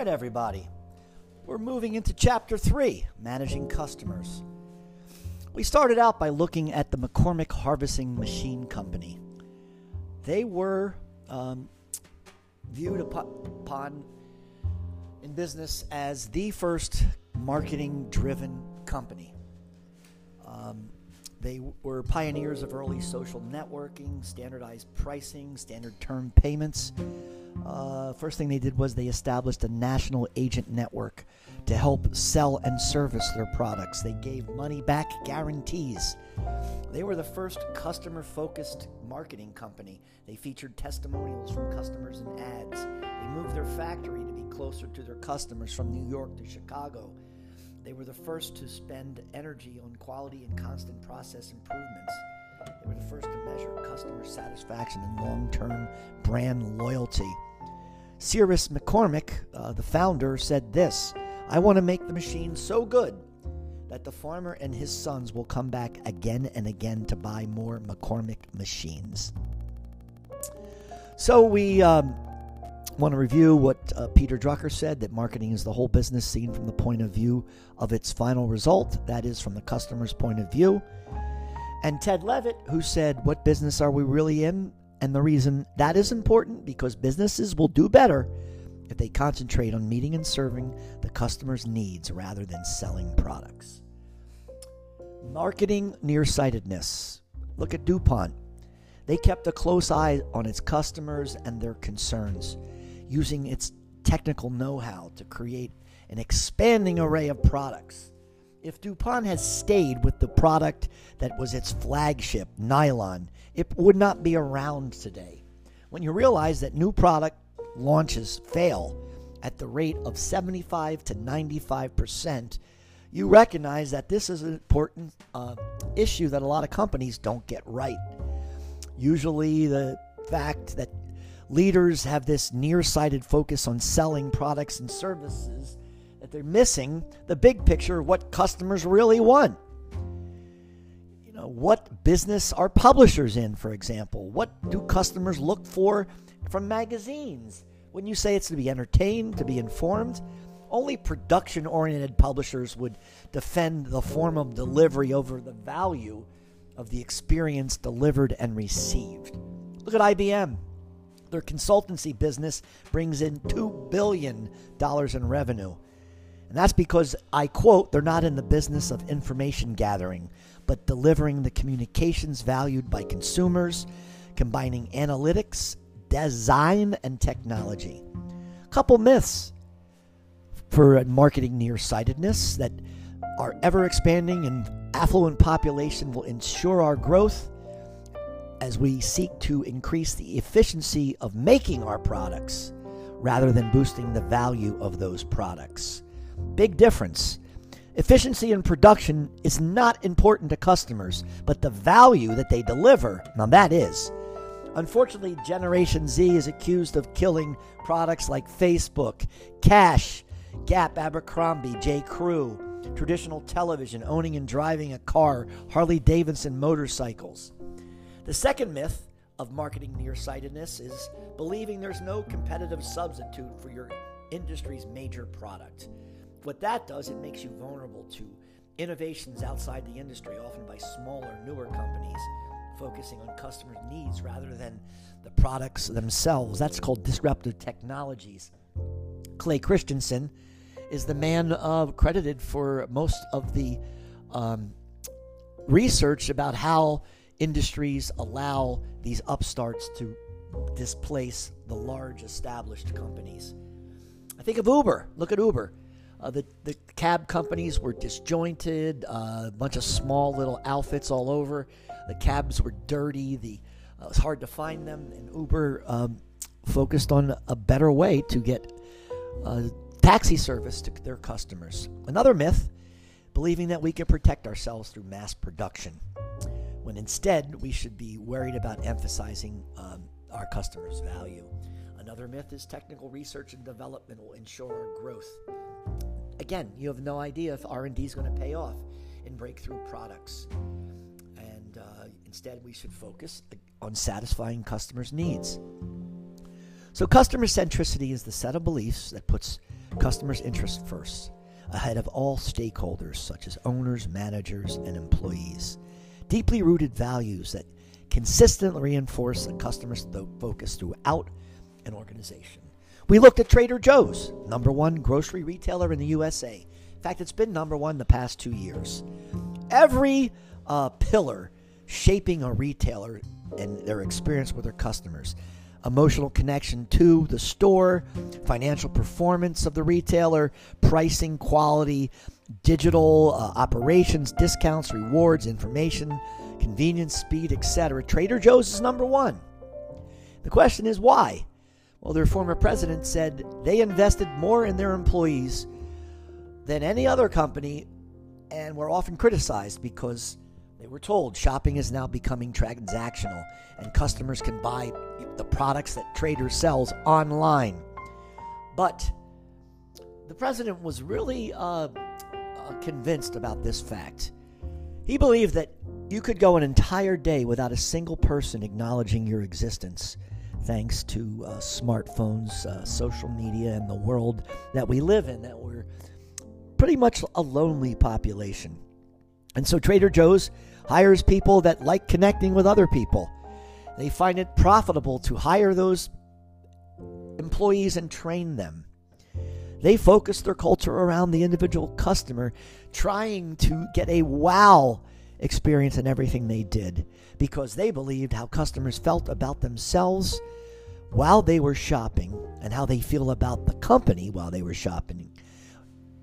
right, everybody. We're moving into chapter three managing customers. We started out by looking at the McCormick Harvesting Machine Company. They were um, viewed upon in business as the first marketing driven company. Um, they were pioneers of early social networking, standardized pricing, standard term payments. Uh, first thing they did was they established a national agent network to help sell and service their products. They gave money back guarantees. They were the first customer focused marketing company. They featured testimonials from customers in ads. They moved their factory to be closer to their customers from New York to Chicago. They were the first to spend energy on quality and constant process improvements. They were the first to measure customer satisfaction and long term brand loyalty. Cyrus McCormick, uh, the founder, said this I want to make the machine so good that the farmer and his sons will come back again and again to buy more McCormick machines. So we um, want to review what uh, Peter Drucker said that marketing is the whole business seen from the point of view of its final result, that is, from the customer's point of view. And Ted Levitt, who said, What business are we really in? And the reason that is important because businesses will do better if they concentrate on meeting and serving the customer's needs rather than selling products. Marketing nearsightedness. Look at DuPont. They kept a close eye on its customers and their concerns, using its technical know how to create an expanding array of products. If DuPont has stayed with the product that was its flagship, nylon, it would not be around today. When you realize that new product launches fail at the rate of 75 to 95 percent, you recognize that this is an important uh, issue that a lot of companies don't get right. Usually, the fact that leaders have this nearsighted focus on selling products and services that they're missing the big picture of what customers really want. You know, what business are publishers in, for example? What do customers look for from magazines? When you say it's to be entertained, to be informed, only production oriented publishers would defend the form of delivery over the value of the experience delivered and received. Look at IBM. Their consultancy business brings in $2 billion in revenue. And that's because, I quote, they're not in the business of information gathering, but delivering the communications valued by consumers, combining analytics design and technology. A couple myths for marketing nearsightedness that our ever expanding and affluent population will ensure our growth as we seek to increase the efficiency of making our products rather than boosting the value of those products. Big difference. Efficiency in production is not important to customers, but the value that they deliver, now that is. Unfortunately, Generation Z is accused of killing products like Facebook, Cash, Gap, Abercrombie, J. Crew, traditional television, owning and driving a car, Harley Davidson motorcycles. The second myth of marketing nearsightedness is believing there's no competitive substitute for your industry's major product. What that does, it makes you vulnerable to innovations outside the industry, often by smaller, newer companies focusing on customers' needs rather than the products themselves. That's called disruptive technologies. Clay Christensen is the man uh, credited for most of the um, research about how industries allow these upstarts to displace the large established companies. I think of Uber. Look at Uber. Uh, the, the cab companies were disjointed, uh, a bunch of small little outfits all over. The cabs were dirty. The uh, it was hard to find them. And Uber um, focused on a better way to get uh, taxi service to their customers. Another myth, believing that we can protect ourselves through mass production, when instead we should be worried about emphasizing um, our customers' value. Another myth is technical research and development will ensure our growth. Again, you have no idea if R&D is going to pay off in breakthrough products. And instead, we should focus on satisfying customers' needs. So, customer centricity is the set of beliefs that puts customers' interests first, ahead of all stakeholders such as owners, managers, and employees. Deeply rooted values that consistently reinforce the customer's focus throughout an organization. We looked at Trader Joe's, number one grocery retailer in the USA. In fact, it's been number one the past two years. Every uh, pillar shaping a retailer and their experience with their customers emotional connection to the store, financial performance of the retailer, pricing, quality, digital uh, operations, discounts, rewards, information, convenience, speed, etc. Trader Joe's is number one. The question is why? Well, their former president said they invested more in their employees than any other company and were often criticized because they were told shopping is now becoming transactional and customers can buy the products that Trader sells online. But the president was really uh, convinced about this fact. He believed that you could go an entire day without a single person acknowledging your existence, thanks to uh, smartphones, uh, social media, and the world that we live in, that we're pretty much a lonely population. And so Trader Joe's hires people that like connecting with other people. They find it profitable to hire those employees and train them. They focus their culture around the individual customer, trying to get a wow experience in everything they did because they believed how customers felt about themselves while they were shopping and how they feel about the company while they were shopping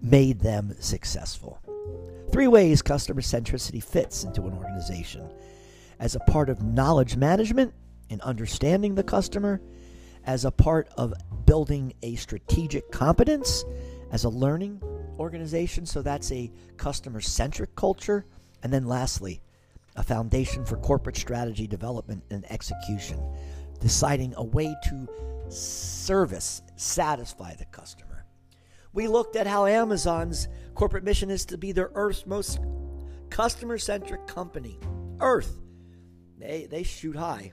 made them successful. Three ways customer centricity fits into an organization as a part of knowledge management and understanding the customer, as a part of building a strategic competence, as a learning organization. So that's a customer centric culture. And then lastly, a foundation for corporate strategy development and execution, deciding a way to service, satisfy the customer. We looked at how Amazon's corporate mission is to be the Earth's most customer centric company. Earth. They, they shoot high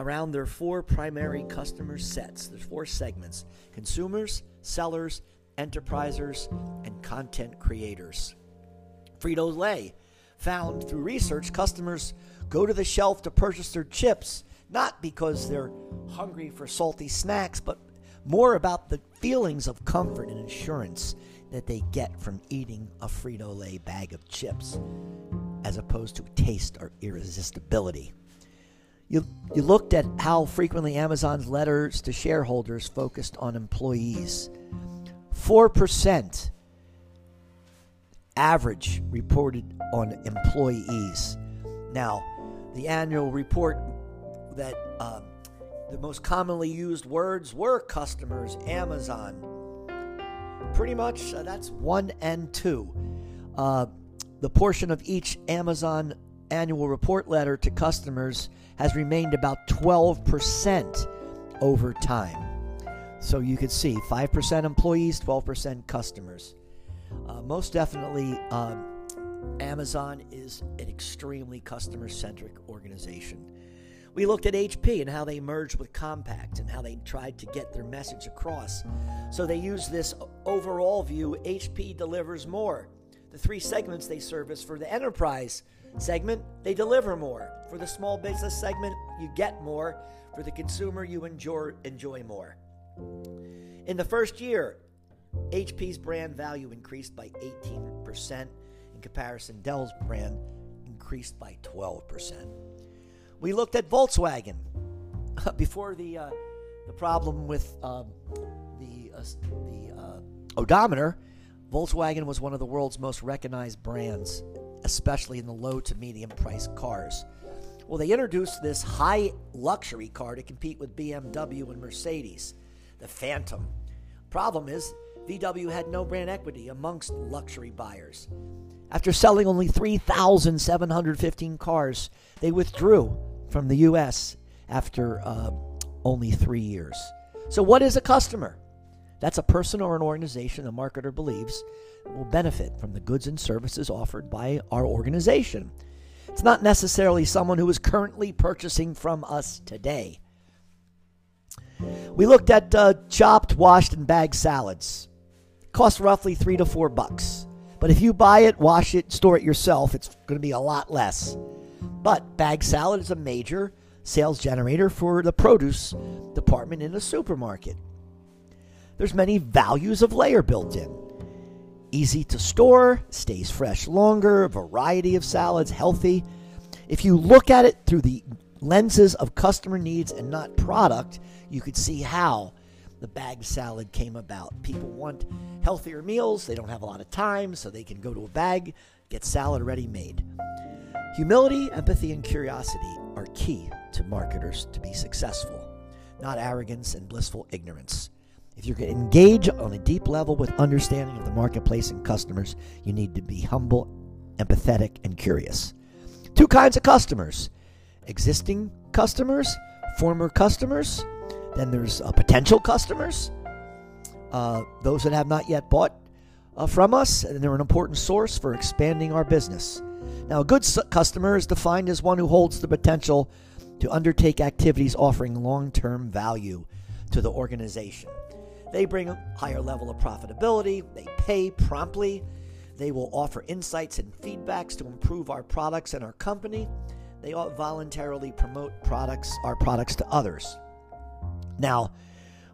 around their four primary customer sets. There's four segments consumers, sellers, enterprisers, and content creators. Frito Lay found through research customers go to the shelf to purchase their chips not because they're hungry for salty snacks, but more about the feelings of comfort and assurance that they get from eating a Frito Lay bag of chips, as opposed to taste or irresistibility. You, you looked at how frequently Amazon's letters to shareholders focused on employees. 4% average reported on employees. Now, the annual report that uh, the most commonly used words were customers, Amazon. Pretty much uh, that's one and two. Uh, the portion of each Amazon annual report letter to customers has remained about 12% over time. So you could see 5% employees, 12% customers. Uh, most definitely, uh, Amazon is an extremely customer centric organization. We looked at HP and how they merged with Compaq and how they tried to get their message across. So they use this overall view HP delivers more. The three segments they service for the enterprise segment, they deliver more. For the small business segment, you get more. For the consumer, you enjoy, enjoy more. In the first year, HP's brand value increased by 18%. In comparison, Dell's brand increased by 12%. We looked at Volkswagen before the uh, the problem with um, the uh, the uh, odometer. Volkswagen was one of the world's most recognized brands, especially in the low to medium price cars. Well, they introduced this high luxury car to compete with BMW and Mercedes, the Phantom. Problem is, VW had no brand equity amongst luxury buyers. After selling only 3,715 cars, they withdrew from the U.S. after uh, only three years. So, what is a customer? That's a person or an organization the marketer believes will benefit from the goods and services offered by our organization. It's not necessarily someone who is currently purchasing from us today. We looked at uh, chopped, washed, and bagged salads. costs roughly three to four bucks. But if you buy it, wash it, store it yourself, it's going to be a lot less. But bag salad is a major sales generator for the produce department in a supermarket. There's many values of layer built in. Easy to store, stays fresh longer, variety of salads, healthy. If you look at it through the lenses of customer needs and not product, you could see how the bag salad came about. People want healthier meals, they don't have a lot of time, so they can go to a bag, get salad ready made. Humility, empathy, and curiosity are key to marketers to be successful, not arrogance and blissful ignorance. If you're going to engage on a deep level with understanding of the marketplace and customers, you need to be humble, empathetic, and curious. Two kinds of customers existing customers, former customers, then there's uh, potential customers, uh, those that have not yet bought uh, from us, and they're an important source for expanding our business. Now, a good customer is defined as one who holds the potential to undertake activities offering long term value to the organization. They bring a higher level of profitability, they pay promptly, they will offer insights and feedbacks to improve our products and our company. They voluntarily promote products, our products to others. Now,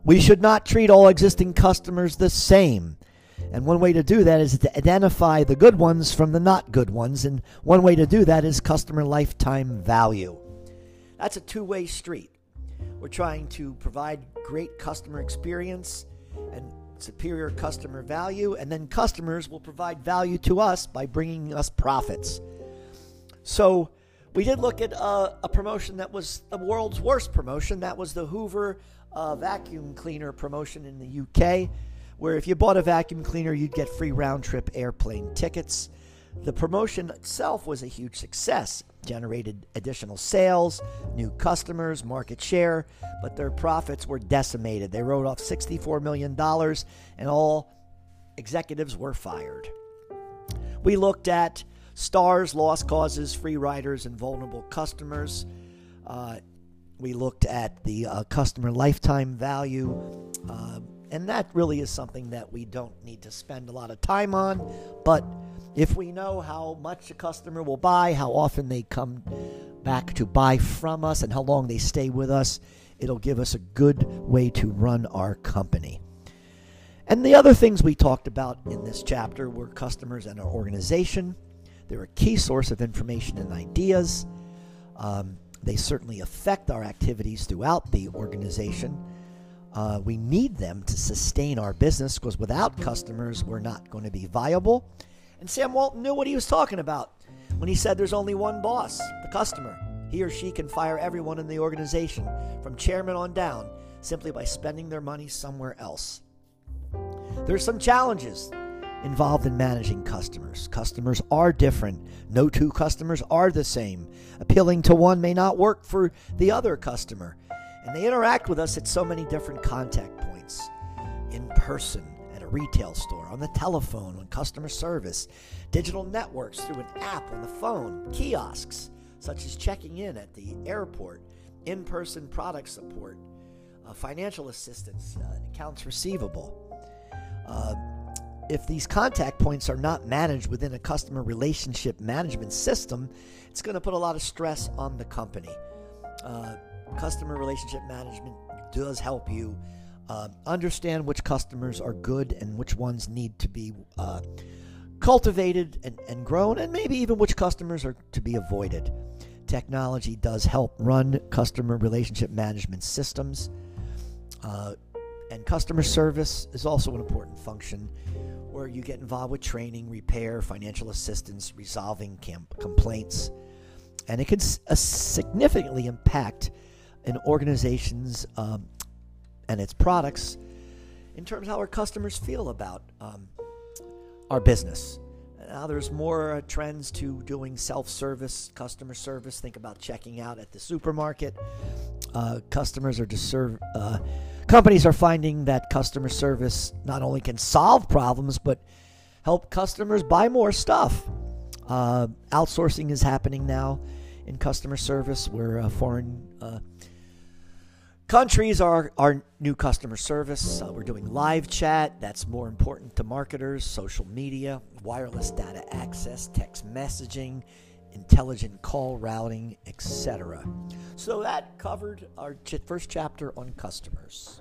we should not treat all existing customers the same. And one way to do that is to identify the good ones from the not good ones. And one way to do that is customer lifetime value. That's a two way street. We're trying to provide great customer experience and superior customer value, and then customers will provide value to us by bringing us profits. So, we did look at a promotion that was the world's worst promotion. That was the Hoover uh, vacuum cleaner promotion in the UK, where if you bought a vacuum cleaner, you'd get free round trip airplane tickets. The promotion itself was a huge success, generated additional sales, new customers, market share, but their profits were decimated. They wrote off $64 million, and all executives were fired. We looked at stars, lost causes, free riders, and vulnerable customers. Uh, we looked at the uh, customer lifetime value, uh, and that really is something that we don't need to spend a lot of time on. But if we know how much a customer will buy, how often they come back to buy from us, and how long they stay with us, it'll give us a good way to run our company. And the other things we talked about in this chapter were customers and our organization. They're a key source of information and ideas. Um, they certainly affect our activities throughout the organization. Uh, we need them to sustain our business because without customers, we're not going to be viable. And Sam Walton knew what he was talking about when he said there's only one boss, the customer. He or she can fire everyone in the organization, from chairman on down, simply by spending their money somewhere else. There's some challenges involved in managing customers. Customers are different. No two customers are the same. Appealing to one may not work for the other customer. And they interact with us at so many different contact points in person, a retail store, on the telephone, on customer service, digital networks through an app on the phone, kiosks, such as checking in at the airport, in person product support, uh, financial assistance, uh, accounts receivable. Uh, if these contact points are not managed within a customer relationship management system, it's going to put a lot of stress on the company. Uh, customer relationship management does help you uh, understand which customers are good and which ones need to be uh, cultivated and, and grown, and maybe even which customers are to be avoided. Technology does help run customer relationship management systems. Uh, and customer service is also an important function where you get involved with training, repair, financial assistance, resolving complaints. And it can uh, significantly impact an organization's um, and its products in terms of how our customers feel about um, our business. Now, there's more uh, trends to doing self service, customer service. Think about checking out at the supermarket. Uh, customers are deserve. Uh, companies are finding that customer service not only can solve problems, but help customers buy more stuff. Uh, outsourcing is happening now in customer service where foreign uh, Countries are our new customer service. Uh, we're doing live chat. That's more important to marketers, social media, wireless data access, text messaging, intelligent call routing, etc. So that covered our ch- first chapter on customers.